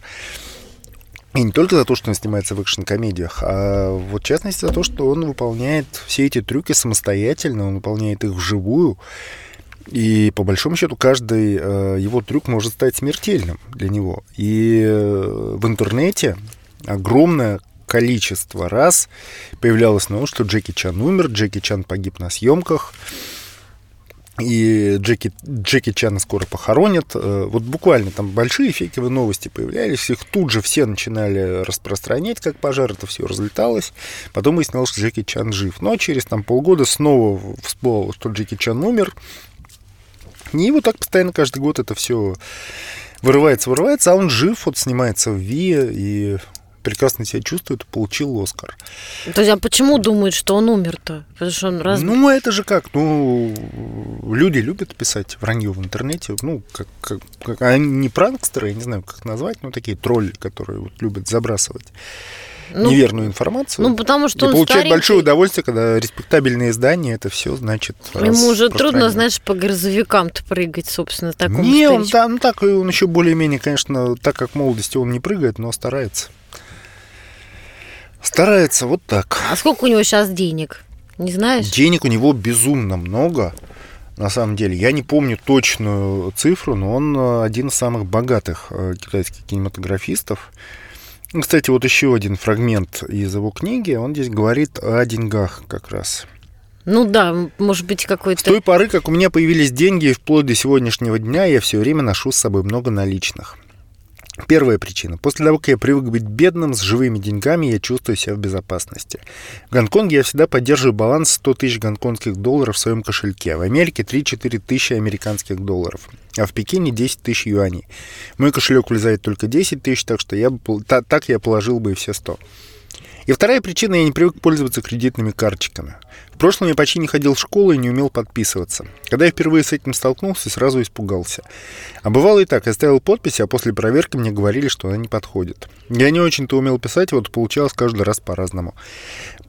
Speaker 2: И не только за то, что он снимается в экшн-комедиях, а вот в частности за то, что он выполняет все эти трюки самостоятельно, он выполняет их вживую. И по большому счету каждый э, его трюк может стать смертельным для него. И э, в интернете огромное количество раз появлялось новость, что Джеки Чан умер, Джеки Чан погиб на съемках, и Джеки, Джеки Чана скоро похоронят. Э, Вот буквально там большие фейковые новости появлялись, их тут же все начинали распространять, как пожар, это все разлеталось. Потом выяснилось, что Джеки Чан жив. Но через там полгода снова всплыло, что Джеки Чан умер. И вот так постоянно каждый год это все вырывается, вырывается, а он жив, вот снимается в Ви и прекрасно себя чувствует, получил Оскар.
Speaker 3: То есть, а почему думают, что он умер-то? Потому что он раз...
Speaker 2: Ну, это же как, ну, люди любят писать вранье в интернете, ну, как, как, как они не пранкстеры, я не знаю, как назвать, но такие тролли, которые вот любят забрасывать
Speaker 3: Ну,
Speaker 2: неверную информацию.
Speaker 3: Ну, потому что
Speaker 2: и
Speaker 3: он
Speaker 2: получать
Speaker 3: старенький.
Speaker 2: большое удовольствие, когда респектабельные издания это все, значит,
Speaker 3: Ему уже трудно, знаешь, по грузовикам-то прыгать, собственно, такому
Speaker 2: Не, он,
Speaker 3: старичку.
Speaker 2: да, ну так, он еще более-менее, конечно, так как молодости он не прыгает, но старается. Старается вот так.
Speaker 3: А сколько у него сейчас денег? Не знаешь?
Speaker 2: Денег у него безумно много, на самом деле. Я не помню точную цифру, но он э, один из самых богатых э, китайских кинематографистов. Кстати, вот еще один фрагмент из его книги. Он здесь говорит о деньгах как раз.
Speaker 3: Ну да, может быть,
Speaker 2: С
Speaker 3: какой-то...
Speaker 2: той поры, как у меня появились деньги, и вплоть до сегодняшнего дня, я все время ношу с собой много наличных. Первая причина. После того, как я привык быть бедным, с живыми деньгами, я чувствую себя в безопасности. В Гонконге я всегда поддерживаю баланс 100 тысяч гонконгских долларов в своем кошельке. В Америке 3-4 тысячи американских долларов. А в Пекине 10 тысяч юаней. Мой кошелек влезает только 10 тысяч, так что я так я положил бы и все 100. И вторая причина, я не привык пользоваться кредитными карточками. В прошлом я почти не ходил в школу и не умел подписываться. Когда я впервые с этим столкнулся, сразу испугался. А бывало и так, я ставил подписи, а после проверки мне говорили, что она не подходит. Я не очень-то умел писать, вот получалось каждый раз по-разному.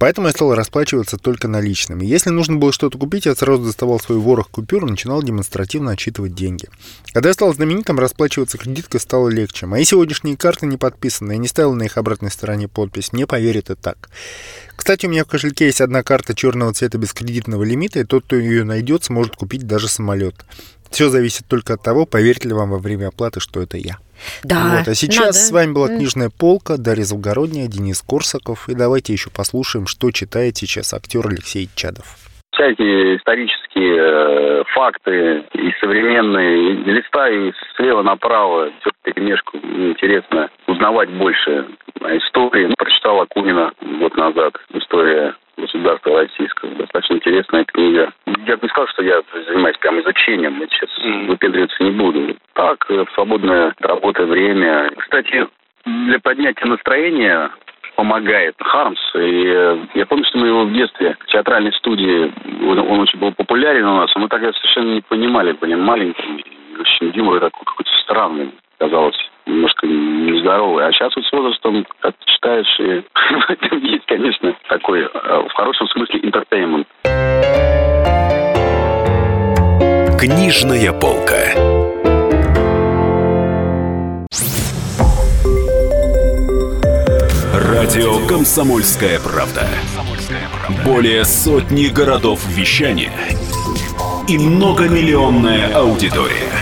Speaker 2: Поэтому я стал расплачиваться только наличными. Если нужно было что-то купить, я сразу доставал свой ворох купюр и начинал демонстративно отчитывать деньги. Когда я стал знаменитым, расплачиваться кредиткой стало легче. Мои сегодняшние карты не подписаны, я не ставил на их обратной стороне подпись. Не поверит и так. Кстати, у меня в кошельке есть одна карта черного цвета без кредитного лимита, и тот, кто ее найдет, сможет купить даже самолет. Все зависит только от того, поверит ли вам во время оплаты, что это я.
Speaker 3: Да.
Speaker 2: Вот. А сейчас
Speaker 3: надо.
Speaker 2: с вами была книжная полка, Дарья Завгородняя, Денис Корсаков. И давайте еще послушаем, что читает сейчас актер Алексей Чадов.
Speaker 5: всякие исторические э, факты и современные. Листаю слева направо, все перемешку. Интересно узнавать больше о истории. Ну, прочитал Акунина год назад. История государства российского. Достаточно интересная книга. Я бы не сказал, что я занимаюсь прям изучением. Я сейчас выпендриваться не буду. Так, э, свободное от работы время. Кстати, для поднятия настроения помогает Хармс. И э, я помню, что мы его в детстве в театральной студии, он, он очень был популярен у нас, а мы тогда совершенно не понимали, были маленькими. Очень юмор такой какой-то странный, казалось, немножко нездоровый. А сейчас вот с возрастом, как читаешь, и есть, конечно, такой, э, в хорошем смысле, интертеймент.
Speaker 1: Книжная полка. Радио «Комсомольская правда». Более сотни городов вещания и многомиллионная аудитория.